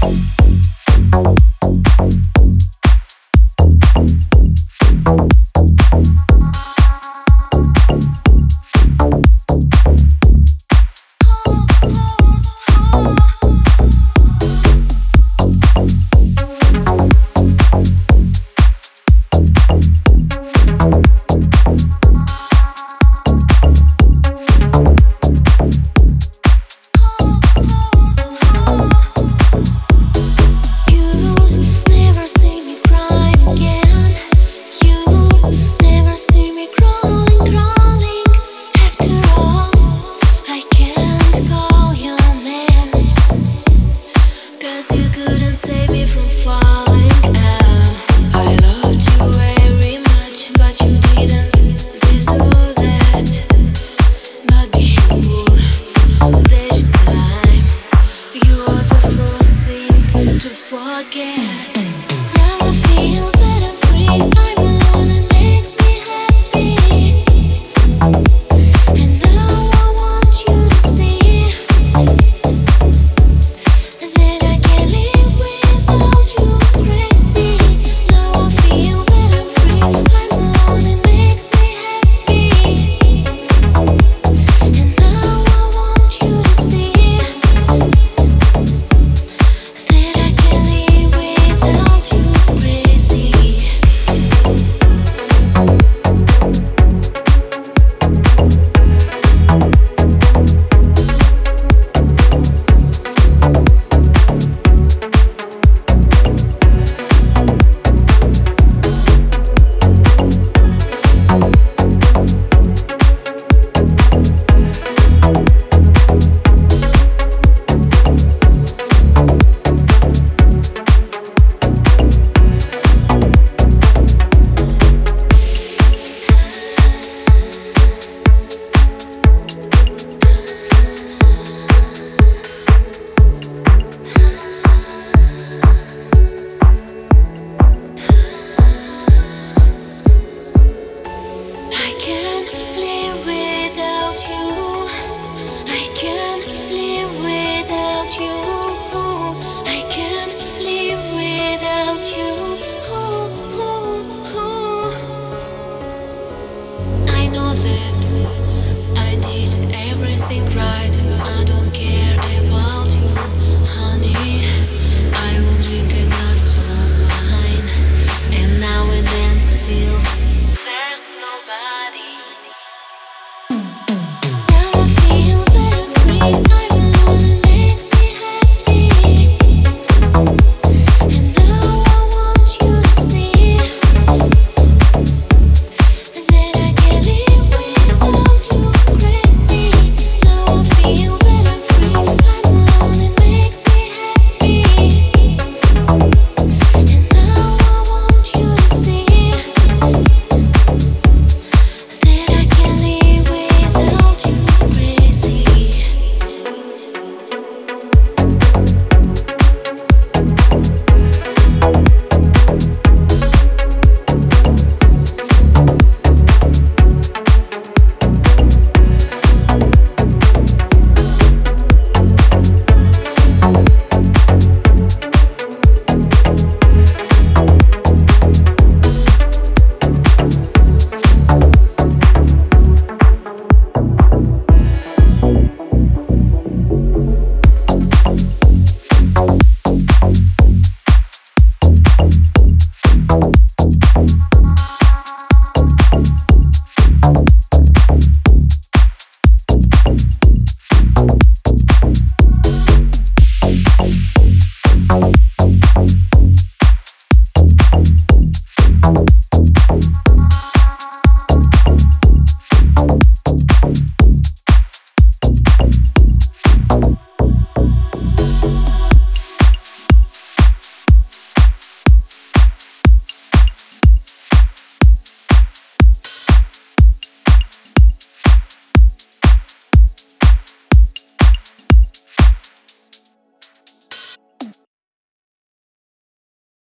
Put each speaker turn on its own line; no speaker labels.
Bye.